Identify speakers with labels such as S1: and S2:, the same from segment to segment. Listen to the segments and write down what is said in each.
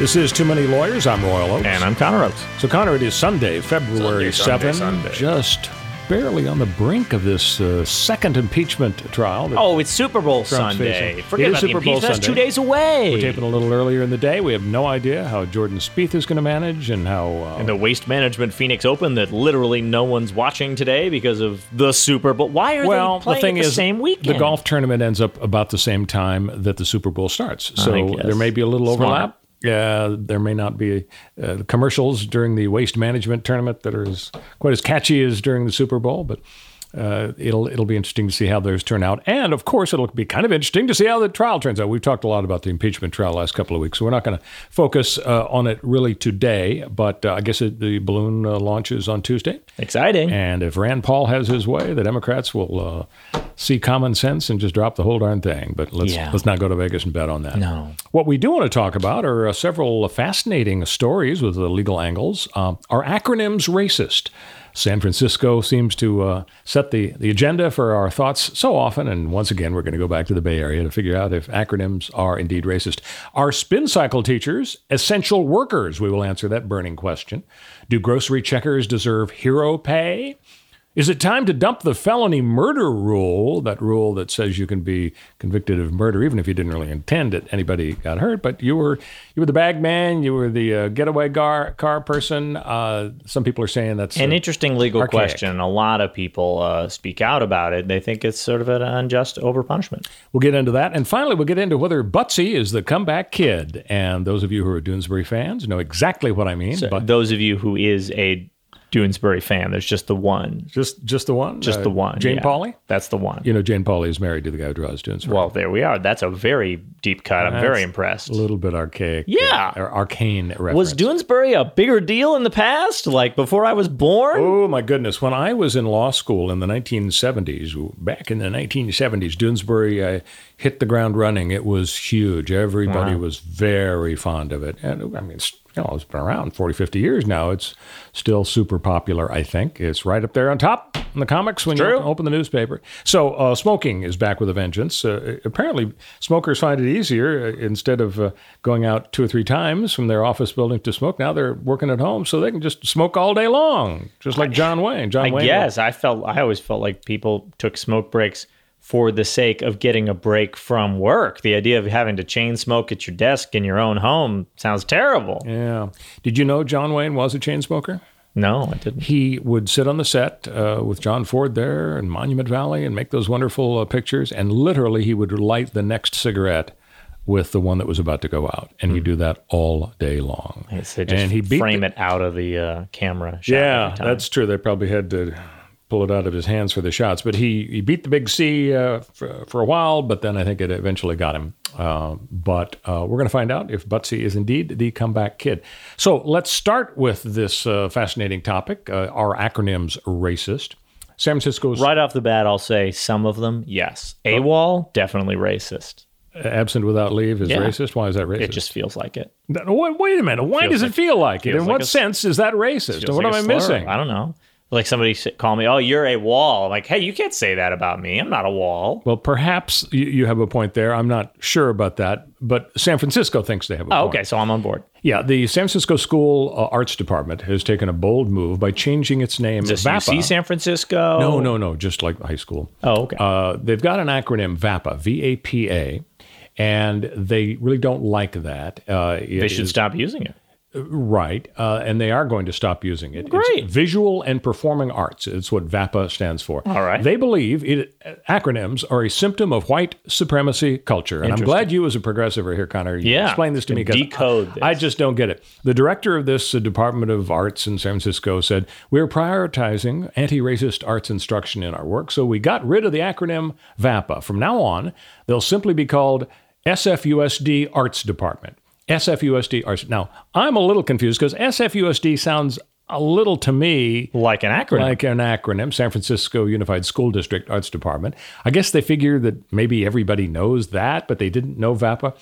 S1: This is Too Many Lawyers. I'm Royal Oakes.
S2: And I'm Connor Oakes.
S1: So, Connor, it is Sunday, February
S2: Sunday,
S1: 7,
S2: Sunday, Sunday.
S1: just barely on the brink of this uh, second impeachment trial.
S2: Oh, it's Super Bowl
S1: Trump's
S2: Sunday.
S1: facing.
S2: Forget about
S1: Super
S2: the
S1: Bowl
S2: impeachment. That's two days away.
S1: We're taping a little earlier in the day. We have no idea how Jordan Spieth is going to manage and how. Uh,
S2: and the Waste Management Phoenix Open that literally no one's watching today because of the Super Bowl. Why are
S1: well,
S2: they playing
S1: the thing
S2: the
S1: is,
S2: same weekend?
S1: the golf tournament ends up about the same time that the Super Bowl starts. So there may be a little
S2: Smart.
S1: overlap. Yeah, there may not be uh, commercials during the waste management tournament that are as, quite as catchy as during the Super Bowl, but uh, it'll it'll be interesting to see how those turn out, and of course it'll be kind of interesting to see how the trial turns out. We've talked a lot about the impeachment trial last couple of weeks, so we're not going to focus uh, on it really today. But uh, I guess it, the balloon uh, launches on Tuesday.
S2: Exciting.
S1: And if Rand Paul has his way, the Democrats will uh, see common sense and just drop the whole darn thing. But let's
S2: Yeah.
S1: let's not go to Vegas and bet on that.
S2: No.
S1: What we do want to talk about are uh, several fascinating stories with the legal angles. Um, are acronyms racist? San Francisco seems to uh, set the, the agenda for our thoughts so often. And once again, we're going to go back to the Bay Area to figure out if acronyms are indeed racist. Are spin cycle teachers essential workers? We will answer that burning question. Do grocery checkers deserve hero pay? Is it time to dump the felony murder rule, that rule that says you can be convicted of murder even if you didn't really intend it, anybody got hurt, but you were you were the bag man, you were the uh, getaway car, car person. Uh, some people are saying that's
S2: An interesting legal
S1: archaic.
S2: question. A lot of people uh, speak out about it. They think it's sort of an unjust overpunishment.
S1: We'll get into that. And finally, we'll get into whether Butsy is the comeback kid. And those of you who are Doonesbury fans know exactly what I mean.
S2: So
S1: but
S2: those of you who is a Doonesbury fan, there's just the one.
S1: just just the one?
S2: Just
S1: Uh,
S2: the one.
S1: Jane
S2: yeah.
S1: Pauley?
S2: That's the one.
S1: You know, Jane Pauley is married to the guy who draws Doonesbury.
S2: Well, there we are. That's a very deep cut. I'm very impressed.
S1: a little bit archaic.
S2: Yeah.
S1: uh, or arcane reference.
S2: Was Doonesbury a bigger deal in the past? Like before I was born?
S1: Oh my goodness! When I was in law school in the 1970s, back in the 1970s, Doonesbury uh, hit the ground running. It was huge. Everybody was very fond of it, and I mean, it's, you know, it's been around 40, 50 years now. It's still super popular. I think it's right up there on top in the comics when
S2: True.
S1: you open the newspaper. So uh, smoking is back with a vengeance. Uh, apparently, smokers find it easier uh, instead of uh, going out two or three times from their office building to smoke. Now they're working at home, so they can just smoke all day long, just like John Wayne. John
S2: I
S1: Wayne.
S2: Yes, I felt I always felt like people took smoke breaks for the sake of getting a break from work. The idea of having to chain smoke at your desk in your own home sounds terrible.
S1: Yeah. Did you know John Wayne was a chain smoker?
S2: No, I didn't.
S1: He would sit on the set uh, with John Ford there in Monument Valley and make those wonderful uh, pictures. And literally, he would light the next cigarette with the one that was about to go out, and he'd do that all day long.
S2: It's- They just
S1: and he
S2: frame
S1: the-
S2: it out of the uh, camera. Shot
S1: Yeah,
S2: every time.
S1: that's true. They probably had to pull it out of his hands for the shots. But he, he beat the big C uh, for, for a while, but then I think it eventually got him. Uh, but uh, we're going to find out if Butsy is indeed the comeback kid. So let's start with this uh, fascinating topic. Uh, are acronyms racist? San Francisco's
S2: right off the bat. I'll say some of them, yes. AWOL, definitely racist.
S1: absent without leave is
S2: Yeah.
S1: racist. Why is that racist?
S2: It just feels like it.
S1: Wait, wait a minute. Why
S2: Feels
S1: does
S2: like-
S1: it feel like it? In
S2: like
S1: what
S2: a-
S1: sense is that racist? What
S2: like
S1: am I
S2: slur.
S1: missing?
S2: I don't know. Like somebody call me, oh, you're a wall. I'm like, hey, you can't say that about me. I'm not a wall.
S1: Well, perhaps you, have a point there. I'm not sure about that, but San Francisco thinks they have a
S2: Oh,
S1: point.
S2: okay. So I'm on board.
S1: Yeah, the San Francisco School uh, Arts Department has taken a bold move by changing its name.
S2: Is this
S1: VAPA.
S2: UC San Francisco?
S1: No, no, no, just like high school.
S2: Oh, okay.
S1: Uh, they've got an acronym VAPA, V A P A, and they really don't like that. Uh,
S2: they should stop using it.
S1: Right, uh, and they are going to stop using it.
S2: Great.
S1: It's visual and Performing Arts. It's what VAPA stands for.
S2: All right.
S1: They believe it, acronyms are a symptom of white supremacy culture. And I'm glad you, as a progressive, are here, Connor. You
S2: Yeah.
S1: Explain this to me.
S2: Decode this.
S1: I just don't get it. The director of this uh, Department of Arts in San Francisco said, We're prioritizing anti racist arts instruction in our work, so we got rid of the acronym VAPA. From now on, they'll simply be called SFUSD Arts Department. SFUSD are. Now, I'm a little confused because SFUSD sounds a little to me
S2: like an acronym.
S1: Like an acronym, San Francisco Unified School District Arts Department. I guess they figure that maybe everybody knows that, but they didn't know VAPA.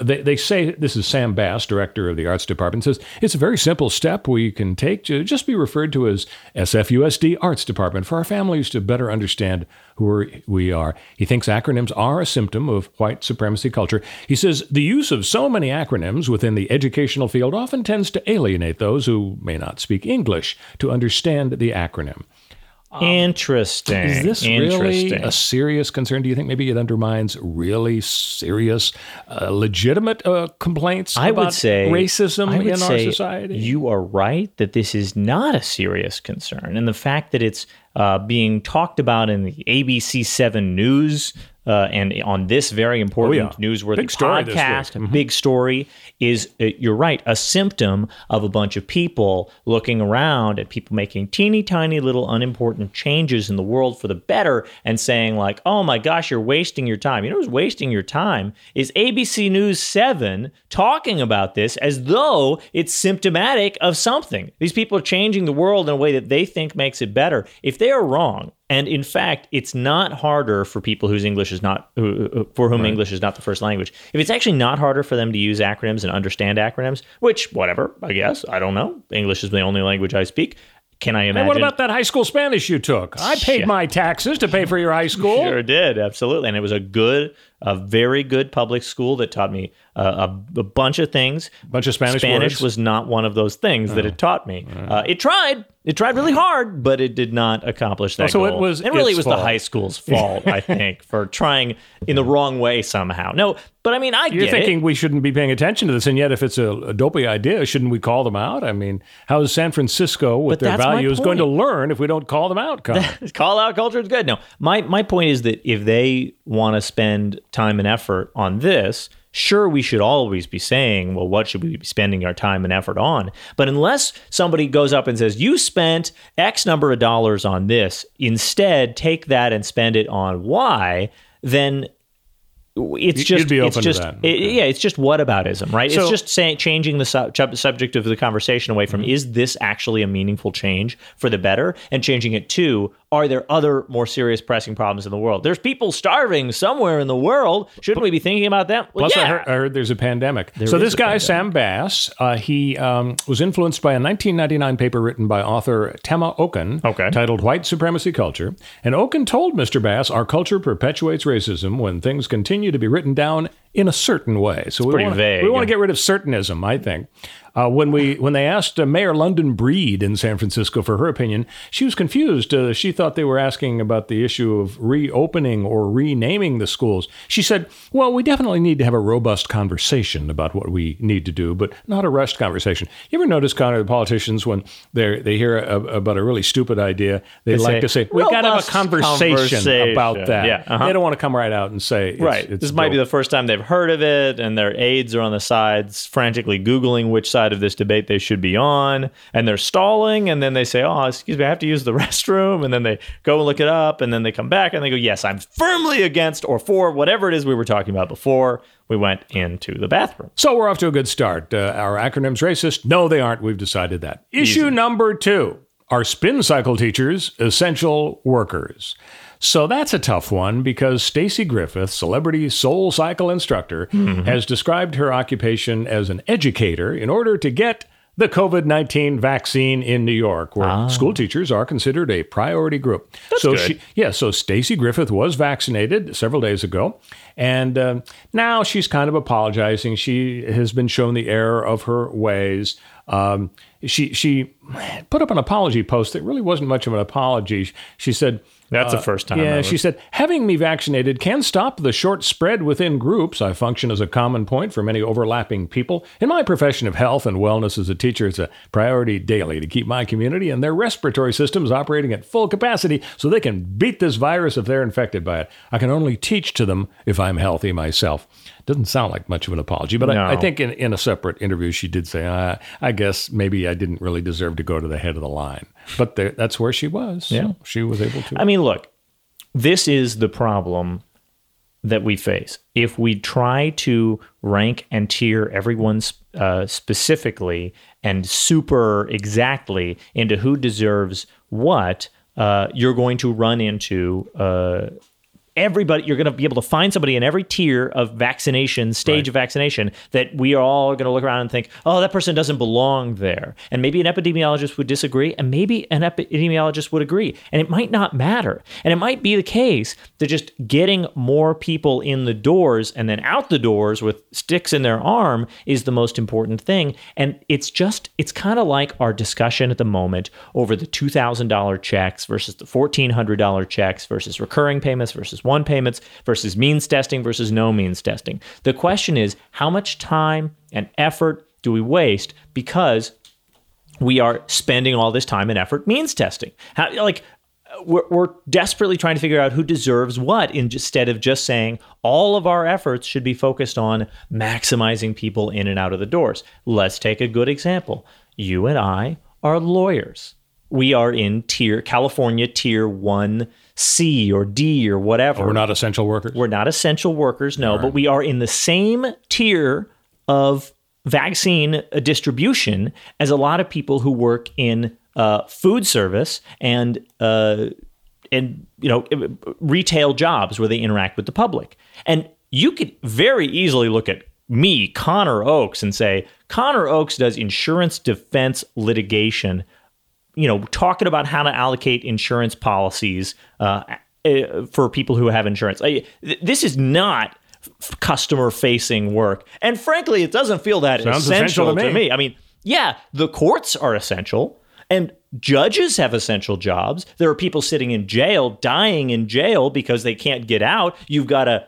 S1: They, they say this is Sam Bass, director of the arts department, says it's a very simple step we can take to just be referred to as SFUSD Arts Department for our families to better understand who we are. He thinks acronyms are a symptom of white supremacy culture. He says the use of so many acronyms within the educational field often tends to alienate those who may not speak English to understand the acronym.
S2: Um, Interesting.
S1: Is this
S2: Interesting.
S1: really a serious concern? Do you think maybe it undermines really serious, uh, legitimate uh, complaints
S2: I
S1: about
S2: would say
S1: racism
S2: I would
S1: in our society?
S2: You are right that this is not a serious concern, and the fact that it's uh, being talked about in the ABC Seven News uh, and on this very important
S1: oh, yeah.
S2: newsworthy
S1: big
S2: podcast,
S1: mm-hmm.
S2: big story is uh, you're right, a symptom of a bunch of people looking around at people making teeny tiny little unimportant changes in the world for the better and saying like, "Oh my gosh, you're wasting your time." You know who's wasting your time is ABC News 7 talking about this as though it's symptomatic of something. These people are changing the world in a way that they think makes it better. If they are wrong, and in fact, it's not harder for people whose English is not for whom right. English is not the first language. If it's actually not harder for them to use acronyms and understand acronyms, which whatever, I guess, I don't know. English is the only language I speak. Can I imagine?
S1: And what about that high school Spanish you took? I paid yeah. my taxes to pay for your high school.
S2: Sure did, absolutely, and it was a good, a very good public school that taught me uh, a, a, bunch of things.
S1: A bunch of Spanish.
S2: Spanish
S1: words?
S2: was not one of those things oh. that it taught me. Oh. Uh, it tried. It tried really hard, but it did not accomplish that.
S1: Oh, so
S2: goal.
S1: it was.
S2: And really, it was
S1: fault.
S2: the high school's fault, I think, for trying in the wrong way somehow. No, but I mean, I
S1: You're thinking
S2: it.
S1: we shouldn't be paying attention to this, and yet if it's a, a, dopey idea, shouldn't we call them out? I mean, how is San Francisco, with
S2: but
S1: their values, going to learn if we don't call them out?
S2: call out culture is good. No, my my point is that if they want to spend time and effort on this, sure we should always be saying well what should we be spending our time and effort on? But unless somebody goes up and says you spent x number of dollars on this instead take that and spend it on y then it's just it's just it,
S1: okay.
S2: yeah it's just whataboutism right?
S1: So-
S2: it's just saying changing the su- subject of the conversation away from is this actually a meaningful change for the better? And changing it to are there other more serious pressing problems in the world there's people starving somewhere in the world shouldn't we be thinking about that well,
S1: Plus,
S2: yeah.
S1: I, heard, I heard there's a pandemic. so this guy,
S2: pandemic.
S1: Sam Bass, uh, he um, was influenced by a 1999 paper written by author Tema Okun
S2: Okay.
S1: titled White Supremacy Culture. And Okun told Mr. Bass, our culture perpetuates racism when things continue to be written down in a certain way. So we want,
S2: vague.
S1: we want to get rid of certainism, I think. Uh, when we when they asked uh, Mayor London Breed in San Francisco for her opinion, she was confused. Uh, she thought they were asking about the issue of reopening or renaming the schools. She said, "Well, we definitely need to have a robust conversation about what we need to do, but not a rushed conversation." You ever notice, Connor, the politicians when they they hear a, about a really stupid idea, they,
S2: They
S1: like
S2: say,
S1: to say, "We got to have a conversation,
S2: conversation."
S1: about that."
S2: Yeah, uh-huh.
S1: They don't want to come right out and say, it's,
S2: Right.
S1: It's
S2: this might be the first time they've heard of it, and their aides are on the sides frantically Googling which side of this debate they should be on, and they're stalling, and then they say, Oh, excuse me, I have to use the restroom. And then they go and look it up, and then they come back and they go, Yes, I'm firmly against or for whatever it is we were talking about before we went into the bathroom.
S1: So we're off to a good start. Uh, our acronyms racist? No, they aren't. We've decided that. Issue number two are spin cycle teachers essential workers? So that's a tough one because Stacey Griffith, celebrity SoulCycle instructor, has described her occupation as an educator in order to get the COVID 19 vaccine in New York, where school teachers are considered a priority group. so
S2: good.
S1: she yeah, so Stacey Griffith was vaccinated several days ago, and um, now she's kind of apologizing. She has been shown the error of her ways. Um, she she put up an apology post that really wasn't much of an apology. She said.
S2: That's
S1: uh,
S2: the first time.
S1: Yeah, she said, having me vaccinated can stop the short spread within groups. I function as a common point for many overlapping people. In my profession of health and wellness as a teacher, it's a priority daily to keep my community and their respiratory systems operating at full capacity so they can beat this virus if they're infected by it. I can only teach to them if I'm healthy myself. Doesn't sound like much of an apology, but I, I think in, in a separate interview, she did say, I, I guess maybe I didn't really deserve to go to the head of the line. But there, that's where she was. So
S2: Yeah.
S1: she was able to.
S2: I mean, look, this is the problem that we face, if we try to rank and tier everyone uh, specifically and super exactly into who deserves what, uh, you're going to run into uh, everybody you're going to be able to find somebody in every tier of vaccination stage right. of vaccination that we are all going to look around and think oh that person doesn't belong there. And maybe an epidemiologist would disagree and maybe an epidemiologist would agree and it might not matter. And it might be the case that just getting more people in the doors and then out the doors with sticks in their arm is the most important thing. And it's just it's kind of like our discussion at the moment over the $2000 checks versus the $1400 checks versus recurring payments versus one payments versus means testing versus no means testing. The question is how much time and effort do we waste because we are spending all this time and effort means testing? How, like, we're, we're, desperately trying to figure out who deserves what instead of just saying all of our efforts should be focused on maximizing people in and out of the doors. Let's take a good example. You and I are lawyers. We are in tier California tier 1 C or D or whatever.
S1: We're not essential workers.
S2: We're not essential workers, no, right. but we are in the same tier of vaccine distribution as a lot of people who work in uh, food service and uh, and you know retail jobs where they interact with the public. And you could very easily look at me, Connor Oakes, and say Connor Oakes does insurance defense litigation you know, talking about how to allocate insurance policies uh, uh for people who have insurance. this is not customer facing work. And frankly, it doesn't feel that Sounds essential, essential to, me. to me. I mean, yeah, the courts are essential and judges have essential jobs. There are people sitting in jail, dying in jail because they can't get out. You've got to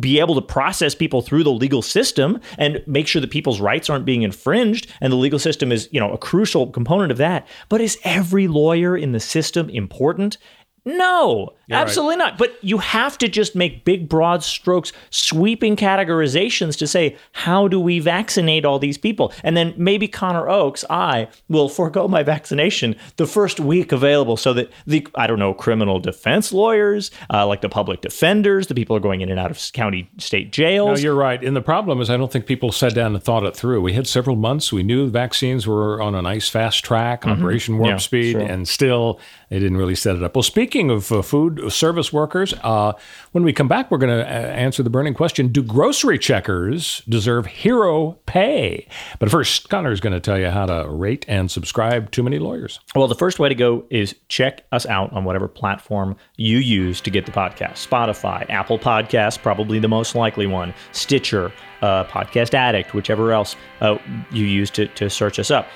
S2: be able to process people through the legal system and make sure that people's rights aren't being infringed and the legal system is you know a crucial component of that. But is every lawyer in the system important? No, You're absolutely right. not. But you have to just make big, broad strokes, sweeping categorizations to say, how do we vaccinate all these people? And then maybe Connor Oakes, I will forego my vaccination the first week available so that the, I don't know, criminal defense lawyers, uh, like the public defenders, the people are going in and out of county state jails.
S1: No, you're right. And the problem is, I don't think people sat down and thought it through. We had several months. We knew vaccines were on a nice fast track, mm-hmm. Operation Warp yeah, Speed, sure. and still they didn't really set it up. Well, speaking of uh, food service workers, uh, when we come back, we're going to uh, answer the burning question Do grocery checkers deserve hero pay? But first, Connor is going to tell you how to rate and subscribe Too Many Lawyers.
S2: Well, the first way to go is check us out on whatever platform you use to get the podcast Spotify, Apple Podcasts, probably the most likely one, Stitcher, uh, Podcast Addict, whichever else uh, you use to, to search us up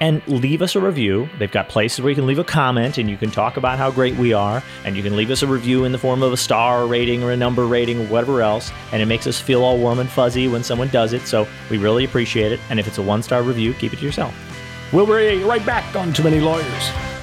S2: and leave us a review. They've got places where you can leave a comment and you can talk about how great we are, and you can leave us a review in the form of a star rating or a number rating or whatever else, and it makes us feel all warm and fuzzy when someone does it. So we really appreciate it. And if it's a one star review, keep it to yourself.
S1: We'll be right back on Too Many Lawyers.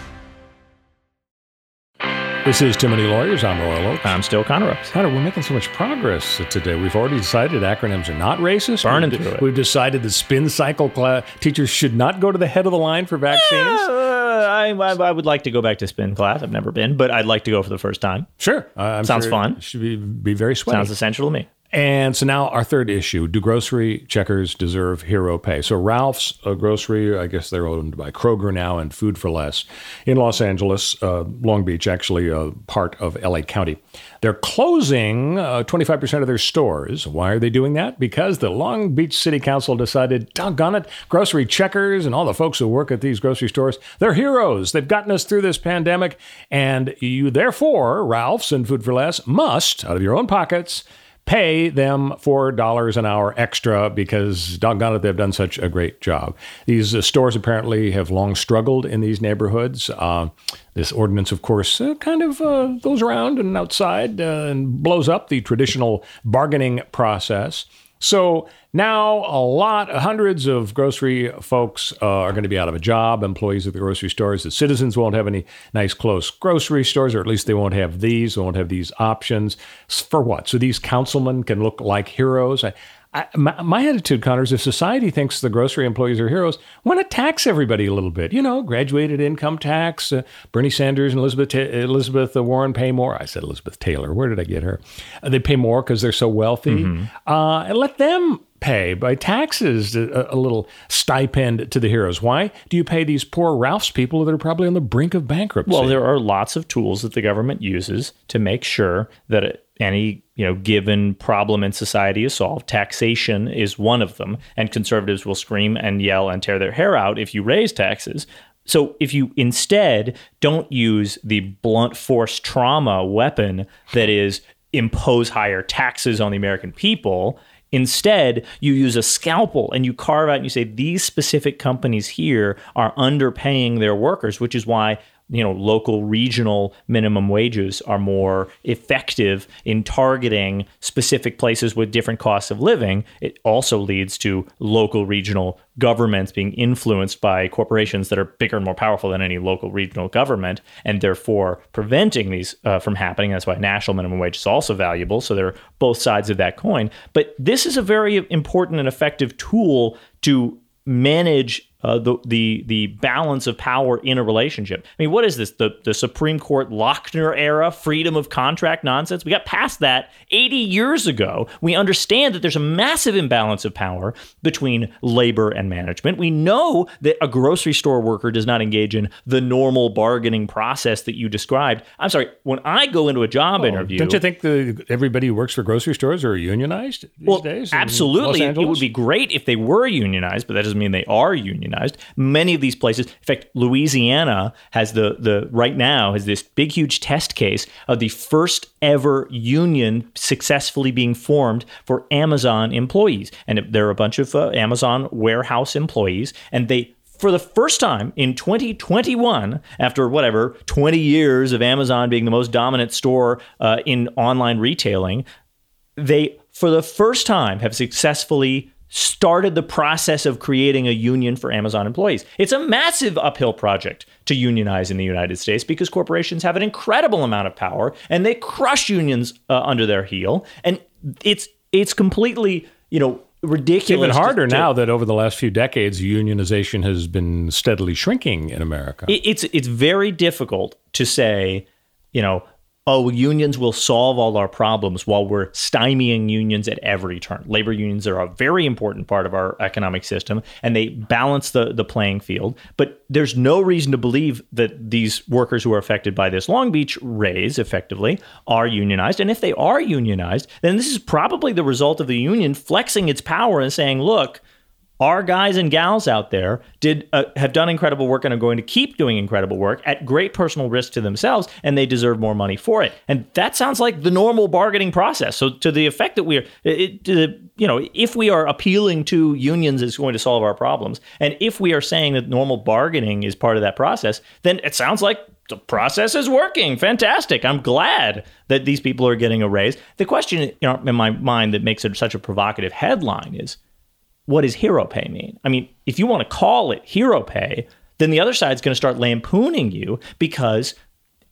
S1: This is Too Many Lawyers. I'm Royal Oak.
S2: I'm still Connor.
S1: Connor, we're making so much progress today. We've already decided acronyms are not racist.
S2: Burning
S1: we've,
S2: through it.
S1: We've decided that spin cycle cl- teachers should not go to the head of the line for vaccines.
S2: Uh, I, I, I, would like to go back to spin class. I've never been, but I'd like to go for the first time.
S1: Sure.
S2: Uh, Sounds
S1: sure
S2: fun.
S1: Should be, be very sweaty.
S2: Sounds essential to me.
S1: And so now our third issue: Do grocery checkers deserve hero pay? So Ralph's uh, Grocery, I guess they're owned by Kroger now, and Food for Less in Los Angeles, uh, Long Beach, actually a part of LA County. They're closing uh, 25% of their stores. Why are they doing that? Because the Long Beach City Council decided, doggone it, grocery checkers and all the folks who work at these grocery stores, they're heroes. They've gotten us through this pandemic, and you therefore, Ralph's and Food for Less, must, out of your own pockets, pay them $4 an hour extra because, doggone it, they've done such a great job. These uh, stores apparently have long struggled in these neighborhoods. Uh, this ordinance, of course, uh, kind of uh, goes around and outside uh, and blows up the traditional bargaining process. So now a lot, hundreds of grocery folks uh, are going to be out of a job, employees at the grocery stores. The citizens won't have any nice, close grocery stores, or at least they won't have these, they won't have these options. For what? So these councilmen can look like heroes? I, I, my, my attitude, Connor, is if society thinks the grocery employees are heroes, why not tax everybody a little bit? You know, graduated income tax. Uh, Bernie Sanders and Elizabeth Ta- Elizabeth Warren pay more. I said Elizabeth Taylor. Where did I get her? Uh, they pay more because they're so wealthy. Uh, and let them pay by taxes a, a little stipend to the heroes. Why do you pay these poor Ralph's people that are probably on the brink of bankruptcy?
S2: Well, there are lots of tools that the government uses to make sure that it, any you know given problem in society is solved. Taxation is one of them, and conservatives will scream and yell and tear their hair out if you raise taxes. So if you instead don't use the blunt force trauma weapon that is impose higher taxes on the American people, Instead, you use a scalpel and you carve out and you say these specific companies here are underpaying their workers, which is why you know local regional minimum wages are more effective in targeting specific places with different costs of living. It also leads to local regional governments being influenced by corporations that are bigger and more powerful than any local regional government and therefore preventing these uh, from happening. That's why national minimum wage is also valuable. So there are both sides of that coin. But this is a very important and effective tool to manage uh, the the the balance of power in a relationship. I mean, what is this? The the Supreme Court Lochner era freedom of contract nonsense? We got past that 80 years ago. We understand that there's a massive imbalance of power between labor and management. We know that a grocery store worker does not engage in the normal bargaining process that you described. I'm sorry, when I go into a job interview,
S1: Don't you think the, everybody who works for grocery stores are unionized these
S2: well,
S1: days?
S2: absolutely. It would be great if they were unionized, but that doesn't mean they are unionized. Many of these places, in fact, Louisiana has the the right now has this big huge test case of the first ever union successfully being formed for Amazon employees, and there are a bunch of uh, Amazon warehouse employees, and they for the first time in 2021, after whatever 20 years of Amazon being the most dominant store uh, in online retailing, they, for the first time, have successfully started the process of creating a union for Amazon employees. It's a massive uphill project to unionize in the United States because corporations have an incredible amount of power and they crush unions uh, under their heel. And it's it's completely you know ridiculous.
S1: even
S2: to-
S1: harder
S2: to-
S1: now that over the last few decades, unionization has been steadily shrinking in America.
S2: it- it's it's very difficult to say, you know, oh, unions will solve all our problems while we're stymieing unions at every turn. Labor unions are a very important part of our economic system and they balance the, the playing field. But there's no reason to believe that these workers who are affected by this Long Beach raise effectively are unionized. And if they are unionized, then this is probably the result of the union flexing its power and saying, look, our guys and gals out there did uh, have done incredible work and are going to keep doing incredible work at great personal risk to themselves and they deserve more money for it and that sounds like the normal bargaining process so to the effect that we're it, the, you know if we are appealing to unions is going to solve our problems and if we are saying that normal bargaining is part of that process then it sounds like the process is working. Fantastic. I'm glad that these people are getting a raise. The question you know, in my mind that makes it such a provocative headline is what does hero pay mean? I mean, if you want to call it hero pay, then the other side's going to start lampooning you because,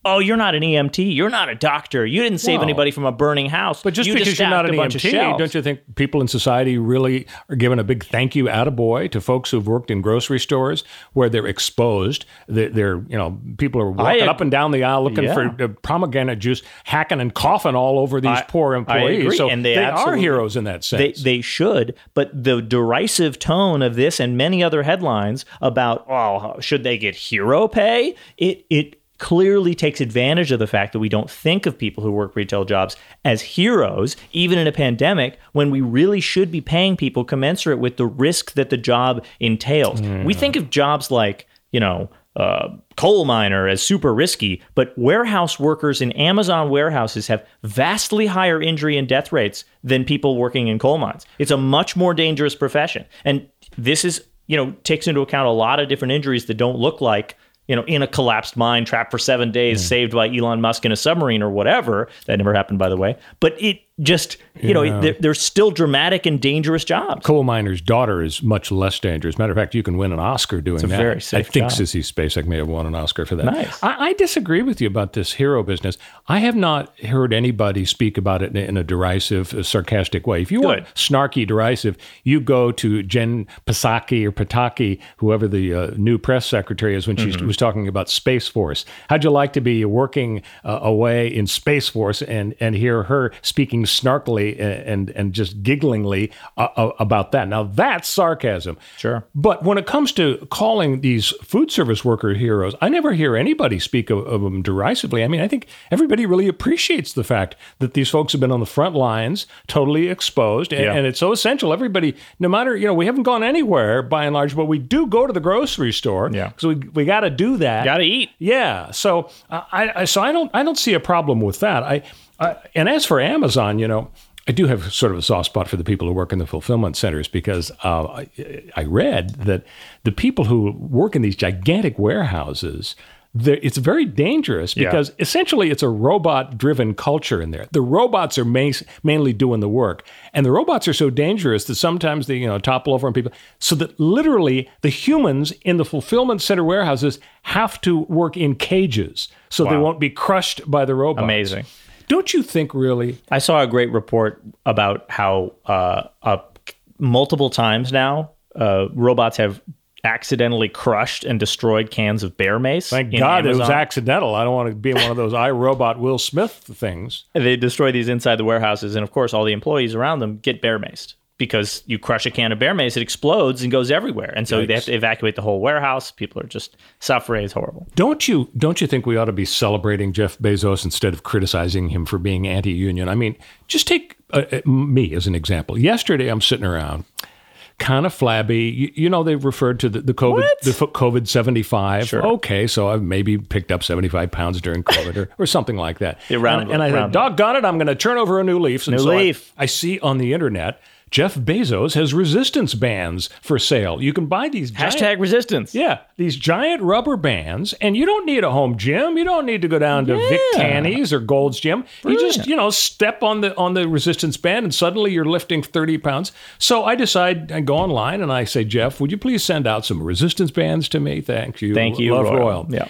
S2: oh, you're not an EMT, you're not a doctor, you didn't save
S1: No.
S2: anybody from a burning house.
S1: But just
S2: you
S1: because you're not an
S2: a bunch of
S1: EMT, don't you think people in society really are giving a big thank you attaboy to folks who've worked in grocery stores where they're exposed? They're, they're you know, people are walking up and down the aisle looking
S2: Yeah.
S1: for uh, pomegranate juice, hacking and coughing all over these
S2: I-
S1: poor employees. So
S2: and they
S1: they are heroes in that
S2: They,
S1: sense.
S2: they should, but the derisive tone of this and many other headlines about oh should they get hero pay? It it clearly takes advantage of the fact that we don't think of people who work retail jobs as heroes, even in a pandemic, when we really should be paying people commensurate with the risk that the job entails. We think of jobs like you know. Uh, coal miner as super risky, but warehouse workers in Amazon warehouses have vastly higher injury and death rates than people working in coal mines. It's a much more dangerous profession. And this is, you know, takes into account a lot of different injuries that don't look like, you know, in a collapsed mine, trapped for seven days, hmm. saved by Elon Musk in a submarine or whatever. That never happened, by the way. But it just you know they're, they're still dramatic and dangerous jobs.
S1: coal miner's daughter is much less dangerous. Matter of fact, you can win an Oscar doing that.
S2: very safe
S1: I think
S2: job.
S1: Sissy Spacek may have won an Oscar for that.
S2: Nice.
S1: I, I disagree with you about this hero business. I have not heard anybody speak about it in, a derisive, uh, sarcastic way. If you want snarky, derisive, you go to Jen Psaki or Pataki, whoever the uh, new press secretary is, when she
S2: Mm-hmm.
S1: was talking about Space Force. How'd you like to be working uh, away in Space Force and and hear her speaking snarkily and and, and just gigglingly uh, uh, about that? Now that's sarcasm.
S2: Sure.
S1: But when it comes to calling these food service worker heroes, I never hear anybody speak of, of them derisively. I mean, I think everybody really appreciates the fact that these folks have been on the front lines, totally exposed, and,
S2: Yeah.
S1: and it's so essential. Everybody, no matter you know, we haven't gone anywhere by and large, but we do go to the grocery store.
S2: Yeah.
S1: Because we we got to do that.
S2: Got to eat.
S1: Yeah. So uh, I, I so I don't I don't see a problem with that. I, I and as for Amazon, you know. I do have sort of a soft spot for the people who work in the fulfillment centers because uh, I, I read that the people who work in these gigantic warehouses, it's very dangerous
S2: Yeah.
S1: because essentially it's a robot-driven culture in there. The robots are ma- mainly doing the work, and the robots are so dangerous that sometimes they you know topple over on people, so that literally the humans in the fulfillment center warehouses have to work in cages so they won't be crushed by the robots.
S2: Amazing.
S1: Don't you think really?
S2: I saw a great report about how uh, uh, multiple times now uh, robots have accidentally crushed and destroyed cans of bear mace.
S1: Thank God it was accidental. I don't want to be one of those iRobot Will Smith things.
S2: They destroy these inside the warehouses, and of course, all the employees around them get bear maced because you crush a can of bear mace, it explodes and goes everywhere, and so they have to evacuate the whole warehouse. People are just suffering. It's horrible.
S1: Don't you don't you think we ought to be celebrating Jeff Bezos instead of criticizing him for being anti-union? I mean, just take uh, uh, me as an example. Yesterday, I'm sitting around, kind of flabby. You, you know, they've referred to the, the COVID
S2: What?
S1: the COVID 75.
S2: Sure.
S1: Okay, so I've maybe picked up 75 pounds during COVID or, or something like that. And, and I thought, doggone it, I'm going to turn over a new leaf. And
S2: New
S1: so I-
S2: leaf.
S1: I see on the internet. Jeff Bezos has resistance bands for sale. You can buy these giant-
S2: Hashtag resistance.
S1: yeah, these giant rubber bands, and you don't need a home gym. You don't need to go down to Vic
S2: Yeah.
S1: Tanny's or Gold's Gym. You just, you know, step on the on the resistance band, and suddenly you're lifting 30 pounds. So I decide I go online and I say, Jeff, would you please send out some resistance bands to me? Thank you.
S2: Thank you,
S1: Love
S2: Royal.
S1: Royal.
S2: Yeah.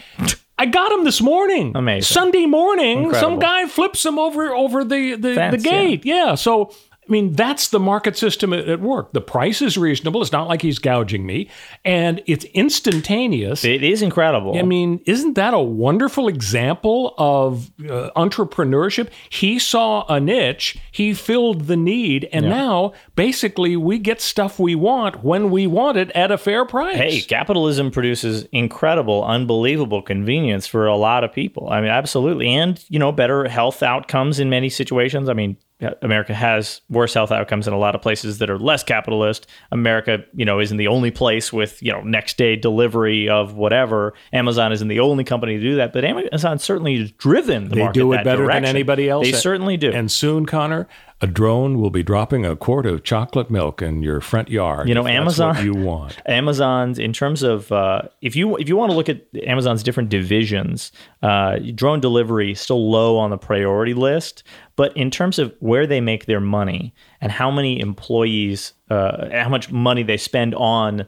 S1: I got them this morning.
S2: Amazing.
S1: Sunday morning, some guy flips them over over the the, the
S2: Fence, yeah.
S1: gate. Yeah. So I mean, that's the market system at, at work. The price is reasonable. It's not like he's gouging me, and it's instantaneous.
S2: It is incredible.
S1: I mean, isn't that a wonderful example of uh, entrepreneurship? He saw a niche, he filled the need, and now basically we get stuff we want when we want it at a fair price.
S2: Hey, capitalism produces incredible, unbelievable convenience for a lot of people. I mean, absolutely. And, you know, better health outcomes in many situations. I mean, America has worse health outcomes in a lot of places that are less capitalist. America, you know, isn't the only place with, you know, next day delivery of whatever. Amazon isn't the only company to do that, but Amazon certainly has driven the
S1: they
S2: market
S1: do it better
S2: direction.
S1: than anybody else.
S2: They certainly do.
S1: And soon, Connor, a drone will be dropping a quart of chocolate milk in your front yard.
S2: You know, Amazon-
S1: you want.
S2: Amazon's in terms of uh, if you if you want to look at Amazon's different divisions, uh, drone delivery still low on the priority list. But in terms of where they make their money and how many employees, uh, how much money they spend on,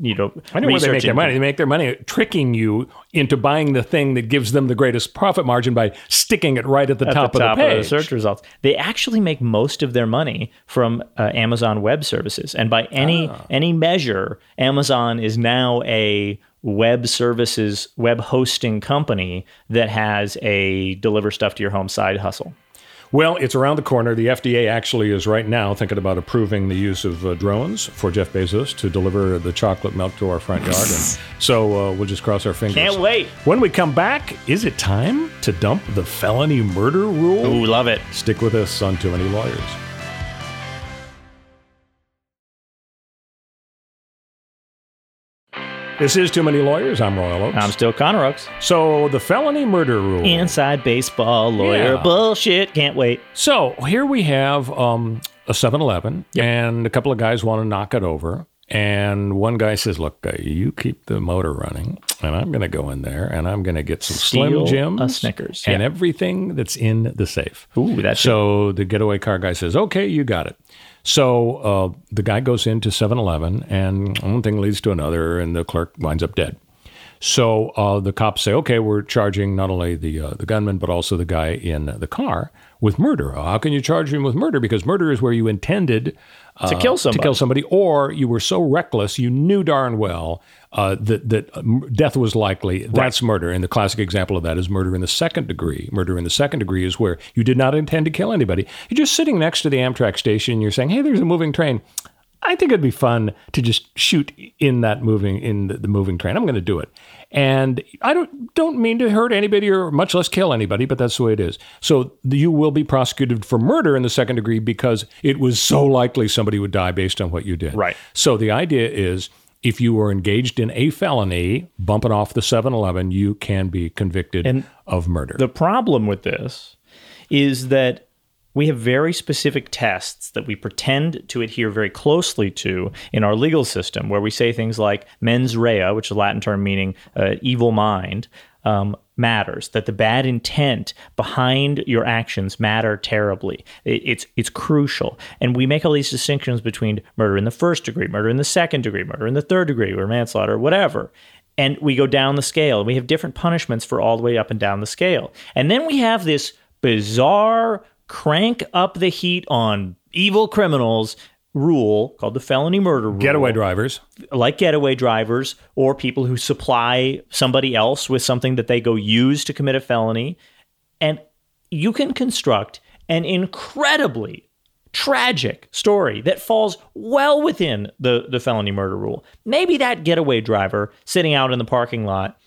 S2: you know,
S1: I know where they make their money. They make their money tricking you into buying the thing that gives them the greatest profit margin by sticking it right at the
S2: at
S1: top,
S2: the top
S1: of the page.
S2: search results. They actually make most of their money from uh, Amazon Web Services, and by any
S1: Ah.
S2: any measure, Amazon is now a web services web hosting company that has a deliver stuff to your home side hustle.
S1: Well, it's around the corner. The FDA actually is right now thinking about approving the use of uh, drones for Jeff Bezos to deliver the chocolate milk to our front yard. and so uh, we'll just cross our fingers.
S2: Can't wait.
S1: When we come back, is it time to dump the felony murder rule?
S2: Ooh, love it.
S1: Stick with us on Too Many Lawyers. This is Too Many Lawyers. I'm Royal Oakes.
S2: I'm still Connor Oakes.
S1: so, the felony murder rule.
S2: Inside baseball lawyer
S1: Yeah.
S2: bullshit. Can't wait.
S1: So here we have um, a 7 Eleven, and a couple of guys want to knock it over. And one guy says, "Look, uh, you keep the motor running, and I'm going to go in there, and I'm going to get some
S2: Steal
S1: Slim
S2: a
S1: Jims,
S2: Snickers,
S1: and
S2: yeah.
S1: everything that's in the safe."
S2: Ooh, that's
S1: so. The getaway car guy says, "Okay, you got it." So uh, the guy goes into 7-Eleven, and one thing leads to another, and the clerk winds up dead. So uh, the cops say, "Okay, we're charging not only the uh, the gunman but also the guy in the car with murder. How can you charge him with murder? Because murder is where you intended."
S2: to kill somebody.
S1: to kill somebody, or you were so reckless you knew darn well uh, that that um, death was likely. That's murder, and the classic example of that is murder in the second degree. Murder in the second degree is where you did not intend to kill anybody. You're just sitting next to the Amtrak station. and You're saying, "Hey, there's a moving train." I think it'd be fun to just shoot in that moving in the, the moving train. I'm going to do it, and I don't don't mean to hurt anybody or much less kill anybody, but that's the way it is. So you will be prosecuted for murder in the second degree because it was so likely somebody would die based on what you did.
S2: Right.
S1: So the idea is. If you were engaged in a felony, bumping off the 7 Eleven, you can be convicted
S2: And
S1: of murder.
S2: The problem with this is that we have very specific tests that we pretend to adhere very closely to in our legal system, where we say things like mens rea, which is a Latin term meaning uh, evil mind, um, matters. That the bad intent behind your actions matter terribly. It- it's it's crucial, and we make all these distinctions between murder in the first degree, murder in the second degree, murder in the third degree, or manslaughter, whatever and we go down the scale. And we have different punishments for all the way up and down the scale. And then we have this bizarre crank up the heat on evil criminals rule called the felony murder rule.
S1: Getaway drivers.
S2: like getaway drivers or people who supply somebody else with something that they go use to commit a felony. And you can construct an incredibly tragic story that falls well within the, the felony murder rule. Maybe that getaway driver sitting out in the parking lot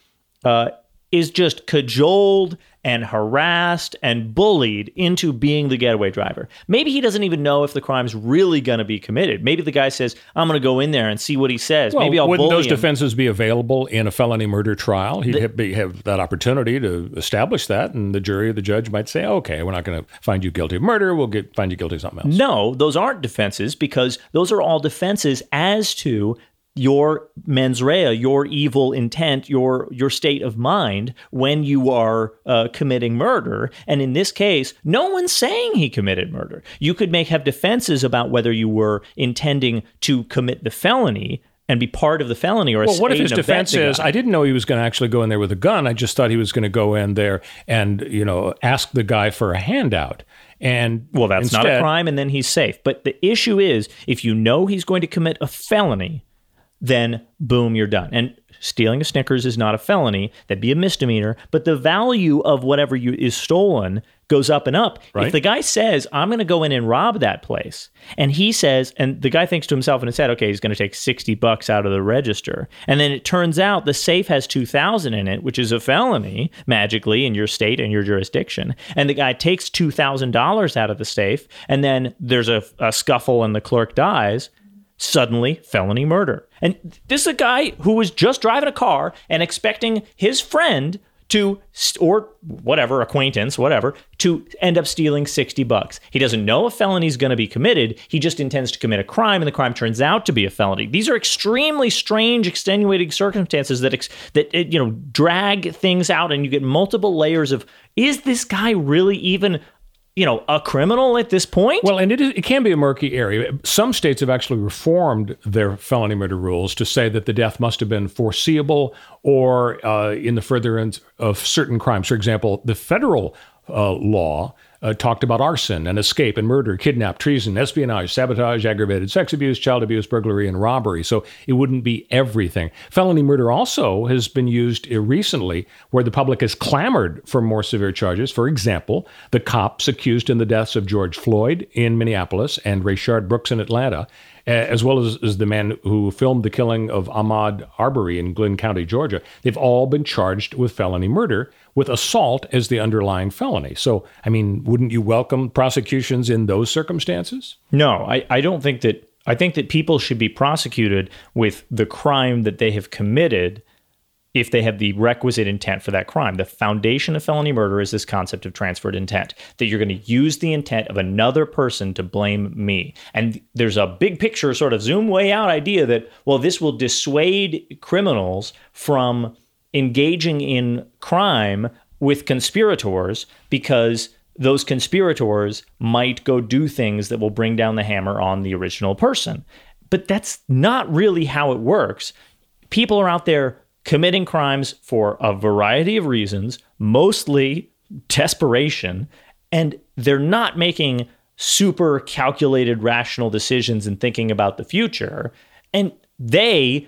S2: uh, is just cajoled and harassed and bullied into being the getaway driver. Maybe he doesn't even know if the crime's really going to be committed. Maybe the guy says, "I'm going to go in there and see what he says."
S1: Well,
S2: Maybe I'll
S1: wouldn't those
S2: him.
S1: defenses be available in a felony murder trial? He'd have, be, have that opportunity to establish that, and the jury or the judge might say, "Okay, we're not going to find you guilty of murder. We'll get find you guilty of something else."
S2: No, those aren't defenses because those are all defenses as to your mens rea, your evil intent, your your state of mind when you are uh, committing murder. And in this case, no one's saying he committed murder. You could make have defenses about whether you were intending to commit the felony and be part of the felony or
S1: Well, what if his defense is, "I didn't know he was going to actually go in there with a gun. I just thought he was going to go in there and you know ask the guy for a handout." And
S2: Well, that's not a crime, and then he's safe. But the issue is, if you know he's going to commit a felony, then boom, you're done. And stealing a Snickers is not a felony; that'd be a misdemeanor. But the value of whatever you is stolen goes up and up.
S1: Right.
S2: If the guy says, "I'm going to go in and rob that place," and he says, and the guy thinks to himself in his head, "Okay, he's going to take sixty bucks out of the register," and then it turns out the safe has two thousand in it, which is a felony magically in your state and your jurisdiction, and the guy takes two thousand dollars out of the safe, and then there's a, a scuffle and the clerk dies suddenly felony murder. And this is a guy who was just driving a car and expecting his friend to or whatever acquaintance whatever to end up stealing 60 bucks. He doesn't know a felony is going to be committed. He just intends to commit a crime and the crime turns out to be a felony. These are extremely strange extenuating circumstances that ex- that uh, you know drag things out and you get multiple layers of is this guy really even you know a criminal at this point
S1: Well, and it, is, it can be a murky area. Some states have actually reformed their felony murder rules to say that the death must have been foreseeable or uh, in the furtherance of certain crimes. For example, the federal uh, law uh, talked about arson and escape and murder, kidnap, treason, espionage, sabotage, aggravated sex abuse, child abuse, burglary, and robbery. So it wouldn't be everything. Felony murder also has been used uh, recently where the public has clamored for more severe charges. For example, the cops accused in the deaths of George Floyd in Minneapolis and Rayshard Brooks in Atlanta, Uh, as well as, as the man who filmed the killing of Ahmaud Arbery in Glynn County, Georgia. They've all been charged with felony murder with assault as the underlying felony. So, I mean, wouldn't you welcome prosecutions in those circumstances?
S2: No, I, I don't think that. I think that people should be prosecuted with the crime that they have committed if they have the requisite intent for that crime. The foundation of felony murder is this concept of transferred intent that you're going to use the intent of another person to blame me. And there's a big picture, sort of zoom way out idea that, well, this will dissuade criminals from engaging in crime with conspirators because those conspirators might go do things that will bring down the hammer on the original person. But that's not really how it works. People are out there committing crimes for a variety of reasons, mostly desperation, and they're not making super calculated, rational decisions and thinking about the future. And they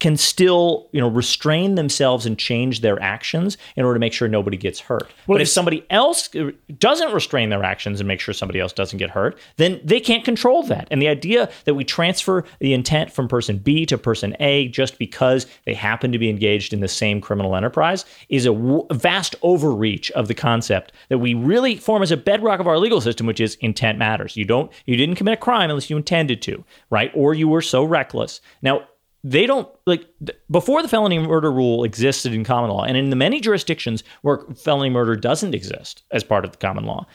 S2: can still, you know, restrain themselves and change their actions in order to make sure nobody gets hurt. Well, but if somebody else uh, doesn't restrain their actions and make sure somebody else doesn't get hurt, then they can't control that. And the idea that we transfer the intent from person B to person A just because they happen to be engaged in the same criminal enterprise is a w- vast overreach of the concept that we really form as a bedrock of our legal system, which is intent matters. You don't, you didn't commit a crime unless you intended to, right? Or you were so reckless. Now, they don't like before the felony murder rule existed in common law and in the many jurisdictions where felony murder doesn't exist as part of the common law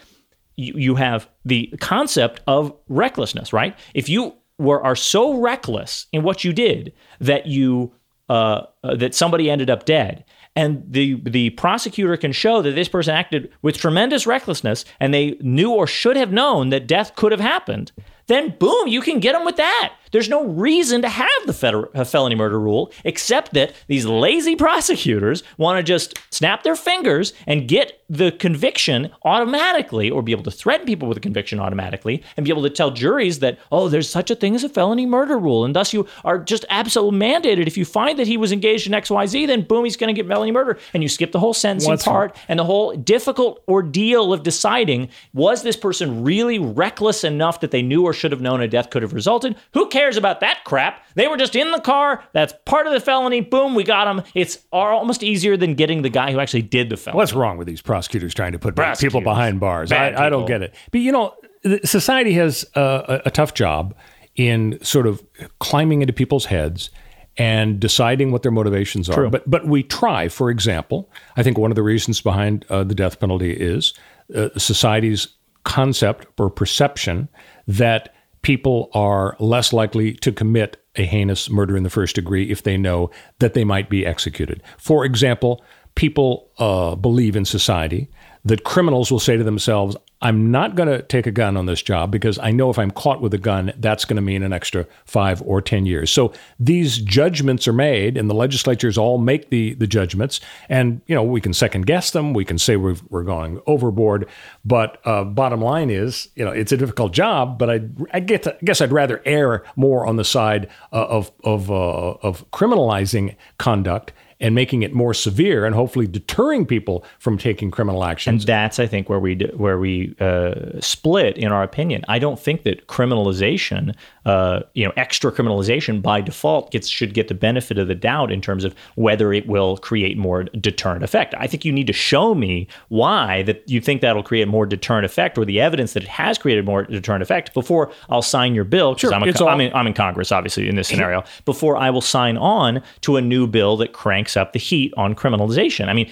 S2: you, you have the concept of recklessness right if you were are so reckless in what you did that you uh, uh, that somebody ended up dead and the the prosecutor can show that this person acted with tremendous recklessness and they knew or should have known that death could have happened then boom, you can get them with that. There's no reason to have the federal, uh, felony murder rule except that these lazy prosecutors want to just snap their fingers and get the conviction automatically or be able to threaten people with a conviction automatically and be able to tell juries that, oh, there's such a thing as a felony murder rule. And thus you are just absolutely mandated. If you find that he was engaged in XYZ, then boom, he's going to get felony murder. And you skip the whole sentencing What's part and the whole difficult ordeal of deciding was this person really reckless enough that they knew or should have known a death could have resulted? Who cares about that crap? They were just in the car. That's part of the felony. Boom, we got them. It's almost easier than getting the guy who actually did the felony.
S1: What's wrong with these prosecutors trying to put people behind bars? I, I, don't get it. But you know, society has a, a tough job in sort of climbing into people's heads and deciding what their motivations are.
S2: True.
S1: But but we try. For example, I think one of the reasons behind uh, the death penalty is uh, society's concept or perception that people are less likely to commit a heinous murder in the first degree if they know that they might be executed. For example, people uh, believe in society that criminals will say to themselves, I'm not going to take a gun on this job because I know if I'm caught with a gun, that's going to mean an extra five or 10 years. So these judgments are made, and the legislatures all make the, the judgments. And, you know, we can second guess them. We can say we're, we're going overboard. But uh, bottom line is, you know, it's a difficult job, but I, I, get to, I guess I'd rather err more on the side uh, of, of, uh, of criminalizing conduct and making it more severe and hopefully deterring people from taking criminal actions.
S2: And that's, I think, where we where we uh, split in our opinion. I don't think that criminalization, uh, you know, extra criminalization by default gets should get the benefit of the doubt in terms of whether it will create more deterrent effect. I think you need to show me why that you think that'll create more deterrent effect or the evidence that it has created more deterrent effect before I'll sign your bill.
S1: Sure,
S2: I'm,
S1: a, all-
S2: I'm, in, I'm in Congress, obviously, in this scenario. before I will sign on to a new bill that cranks cranks up the heat on criminalization. I mean,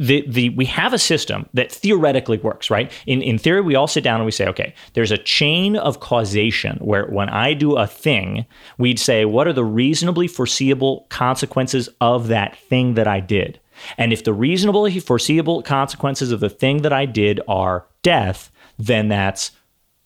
S2: the, the we have a system that theoretically works, right? In in theory, we all sit down and we say, okay, there's a chain of causation where when I do a thing, we'd say, what are the reasonably foreseeable consequences of that thing that I did? And if the reasonably foreseeable consequences of the thing that I did are death, then that's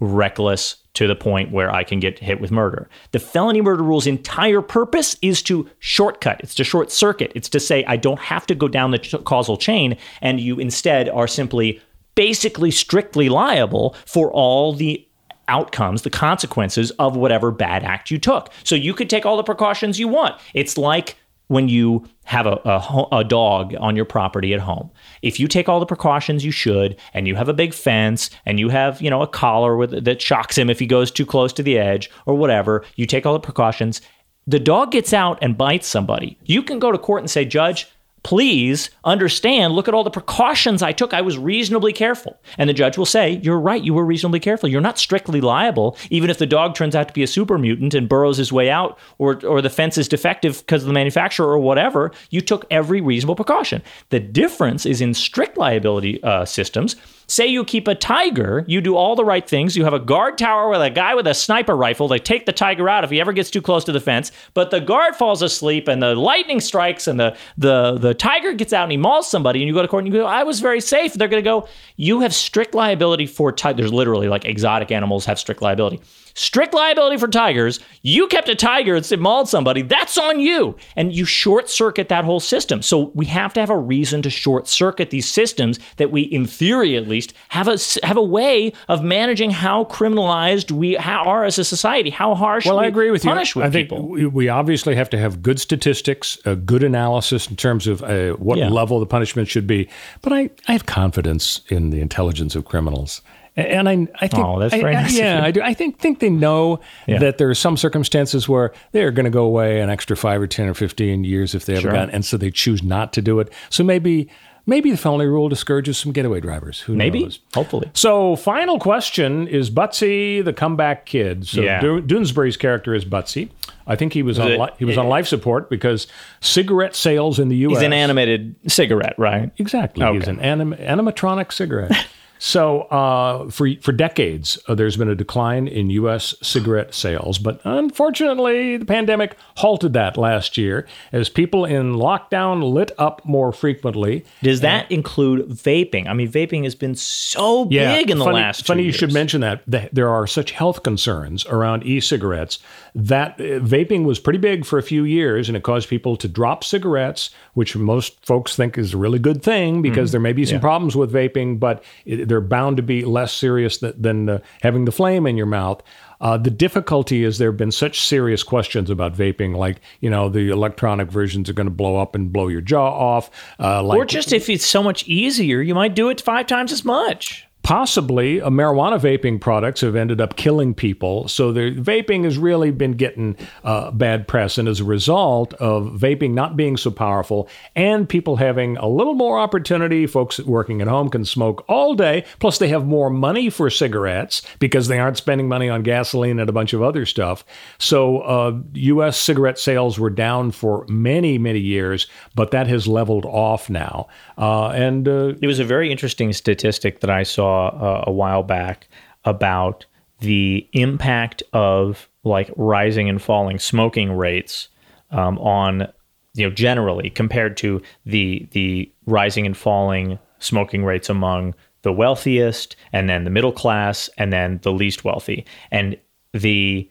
S2: reckless to the point where I can get hit with murder. The felony murder rule's entire purpose is to shortcut, it's to short circuit, it's to say I don't have to go down the ch- causal chain, and you instead are simply basically strictly liable for all the outcomes, the consequences of whatever bad act you took. So you could take all the precautions you want. It's like when you have a, a, a, dog on your property at home. If you take all the precautions you should, and you have a big fence, and you have you know a collar with, that shocks him if he goes too close to the edge or whatever, you take all the precautions. The dog gets out and bites somebody. You can go to court and say, Judge, please understand, look at all the precautions I took. I was reasonably careful. And the judge will say, You're right, you were reasonably careful. You're not strictly liable, even if the dog turns out to be a super mutant and burrows his way out, or, or the fence is defective because of the manufacturer or whatever. You took every reasonable precaution. The difference is in strict liability uh, systems. Say you keep a tiger, you do all the right things. You have a guard tower with a guy with a sniper rifle. They take the tiger out if he ever gets too close to the fence. But the guard falls asleep and the lightning strikes and the the the tiger gets out and he mauls somebody. And you go to court and you go, I was very safe. They're going to go, you have strict liability for tigers. Literally, like exotic animals have strict liability. Strict liability for tigers. You kept a tiger and mauled somebody. That's on you. And you short circuit that whole system. So we have to have a reason to short circuit these systems that we, in theory at least, have a have a way of managing how criminalized we are as a society, how harsh.
S1: Well,
S2: we
S1: I agree with you.
S2: punish with
S1: I think
S2: people.
S1: we, we obviously have to have good statistics, a good analysis in terms of uh, what
S2: Yeah.
S1: level the punishment should be. But I, I have confidence in the intelligence of criminals. And I, I think,
S2: Oh, that's very
S1: I-
S2: nice
S1: yeah. I do. I think think they know
S2: Yeah.
S1: that there are some circumstances where they're going to go away an extra five or ten or fifteen years if they ever
S2: Sure.
S1: got, and so they choose not to do it. So maybe maybe the felony rule discourages some getaway drivers. Who
S2: Maybe,
S1: knows?
S2: hopefully.
S1: So, final question is Butsy the comeback kid. So,
S2: Yeah.
S1: Do- Doonesbury's character is Butsy. I think he was, on
S2: it-
S1: li- he was on life support because cigarette sales in the U.S.
S2: He's an animated cigarette, right?
S1: Exactly. He's
S2: Okay.
S1: an anim- animatronic cigarette. So, uh, for for decades, uh, there's been a decline in U.S. cigarette sales, but unfortunately, the pandemic halted that last year as people in lockdown lit up more frequently.
S2: Does that include vaping? I mean, vaping has been so big in the
S1: funny,
S2: last. two
S1: Funny you should mention that. Th- There are such health concerns around e-cigarettes that uh, vaping was pretty big for a few years, and it caused people to drop cigarettes, which most folks think is a really good thing because
S2: Mm-hmm.
S1: there may be some problems with vaping, but it, they're bound to be less serious than, than uh, having the flame in your mouth. Uh, the difficulty is there have been such serious questions about vaping, like you know the electronic versions are going to blow up and blow your jaw off, uh, like
S2: Or just if it's so much easier, you might do it five times as much.
S1: Possibly marijuana vaping products have ended up killing people. So the vaping has really been getting uh, bad press, and as a result of vaping not being so powerful and people having a little more opportunity, folks working at home can smoke all day. Plus, they have more money for cigarettes because they aren't spending money on gasoline and a bunch of other stuff. So uh, U.S. cigarette sales were down for many, many years, but that has leveled off now. Uh, and uh,
S2: It was a very interesting statistic that I saw uh, a while back about the impact of like rising and falling smoking rates um, on you know generally compared to the the rising and falling smoking rates among the wealthiest and then the middle class and then the least wealthy. And the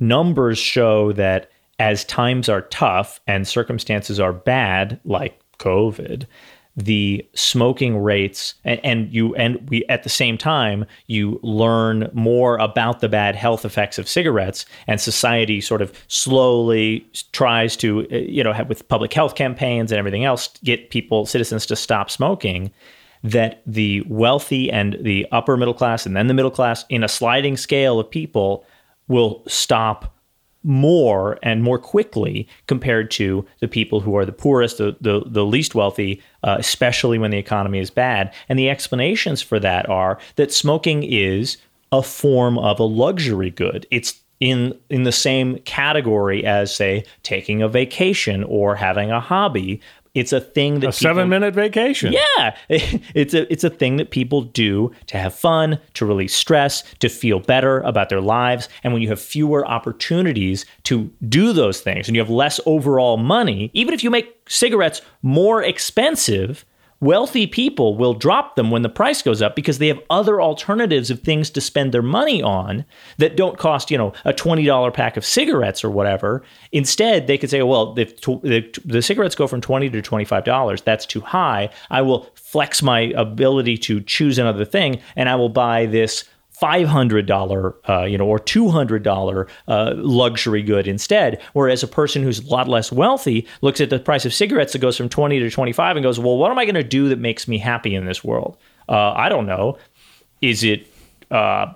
S2: numbers show that as times are tough and circumstances are bad, like COVID, the smoking rates and, and you and we at the same time you learn more about the bad health effects of cigarettes and society sort of slowly tries to uh, you know have with public health campaigns and everything else get people citizens to stop smoking that the wealthy and the upper middle class and then the middle class in a sliding scale of people will stop more and more quickly compared to the people who are the poorest, the, the, the least wealthy, uh, especially when the economy is bad. And the explanations for that are that smoking is a form of a luxury good. It's in in the same category as say taking a vacation or having a hobby. It's a thing that
S1: a seven minute vacation.
S2: yeah, it's a it's a thing that people do to have fun, to release stress, to feel better about their lives. And when you have fewer opportunities to do those things and you have less overall money, even if you make cigarettes more expensive, wealthy people will drop them when the price goes up because they have other alternatives of things to spend their money on that don't cost, you know, a $20 pack of cigarettes or whatever. Instead, they could say, oh, well, if the, the cigarettes go from 20 to $25, that's too high. I will flex my ability to choose another thing and I will buy this $500 uh, you know or $200 uh, luxury good instead. Whereas a person who's a lot less wealthy looks at the price of cigarettes that goes from 20 to 25 and goes well what am i going to do that makes me happy in this world? Uh, i don't know. Is it uh,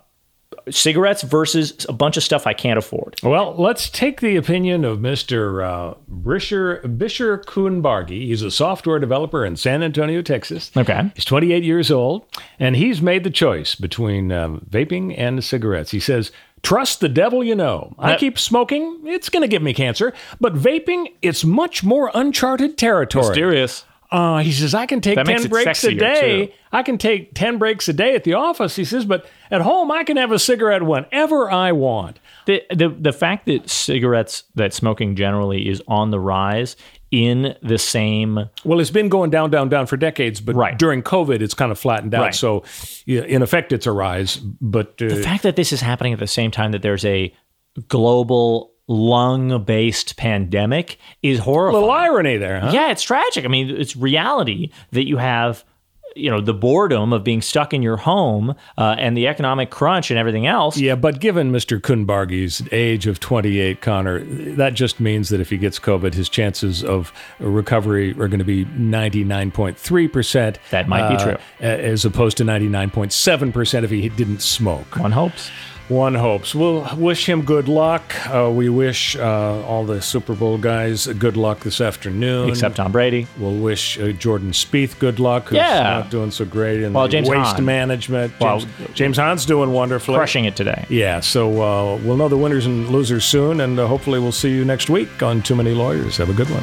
S2: cigarettes versus a bunch of stuff I can't afford.
S1: Well, let's take the opinion of Mr. Uh, Brisher, Bisher Kuhnbargi. He's a software developer in San Antonio, Texas.
S2: Okay.
S1: He's 28 years old, and he's made the choice between um, vaping and cigarettes. He says, Trust the devil you know. I keep smoking, it's going to give me cancer, but vaping, it's much more uncharted territory.
S2: Mysterious.
S1: Uh, he says, I can take
S2: That
S1: 10 breaks a day.
S2: too.
S1: I can take 10 breaks a day at the office. He says, but at home, I can have a cigarette whenever I want.
S2: The, the the fact that cigarettes, that smoking generally is on the rise in the same
S1: Well, it's been going down, down, down for decades, but
S2: Right.
S1: during COVID, it's kind of flattened out.
S2: Right.
S1: So, in effect, it's a rise. But uh,
S2: the fact that this is happening at the same time that there's a global lung-based pandemic is
S1: a
S2: horrifying.
S1: little irony there, huh?
S2: Yeah, it's tragic. I mean, it's reality that you have, you know, the boredom of being stuck in your home uh, and the economic crunch and everything else.
S1: Yeah, but given Mr. Kunbargi's age of 28, Connor, that just means that if he gets COVID, his chances of recovery are going to be 99.3%.
S2: That might be
S1: uh,
S2: true.
S1: As opposed to 99.7% if he didn't smoke.
S2: One hopes.
S1: One hopes. We'll wish him good luck. Uh, we wish uh, all the Super Bowl guys good luck this afternoon.
S2: Except Tom Brady.
S1: We'll wish uh, Jordan Spieth good luck, who's
S2: Yeah.
S1: not doing so great in
S2: Well,
S1: the
S2: James
S1: waste
S2: Hahn.
S1: management.
S2: Well,
S1: James, James Hahn's doing wonderfully.
S2: Crushing it today.
S1: Yeah, so uh, we'll know the winners and losers soon, and uh, hopefully we'll see you next week on Too Many Lawyers. Have a good one.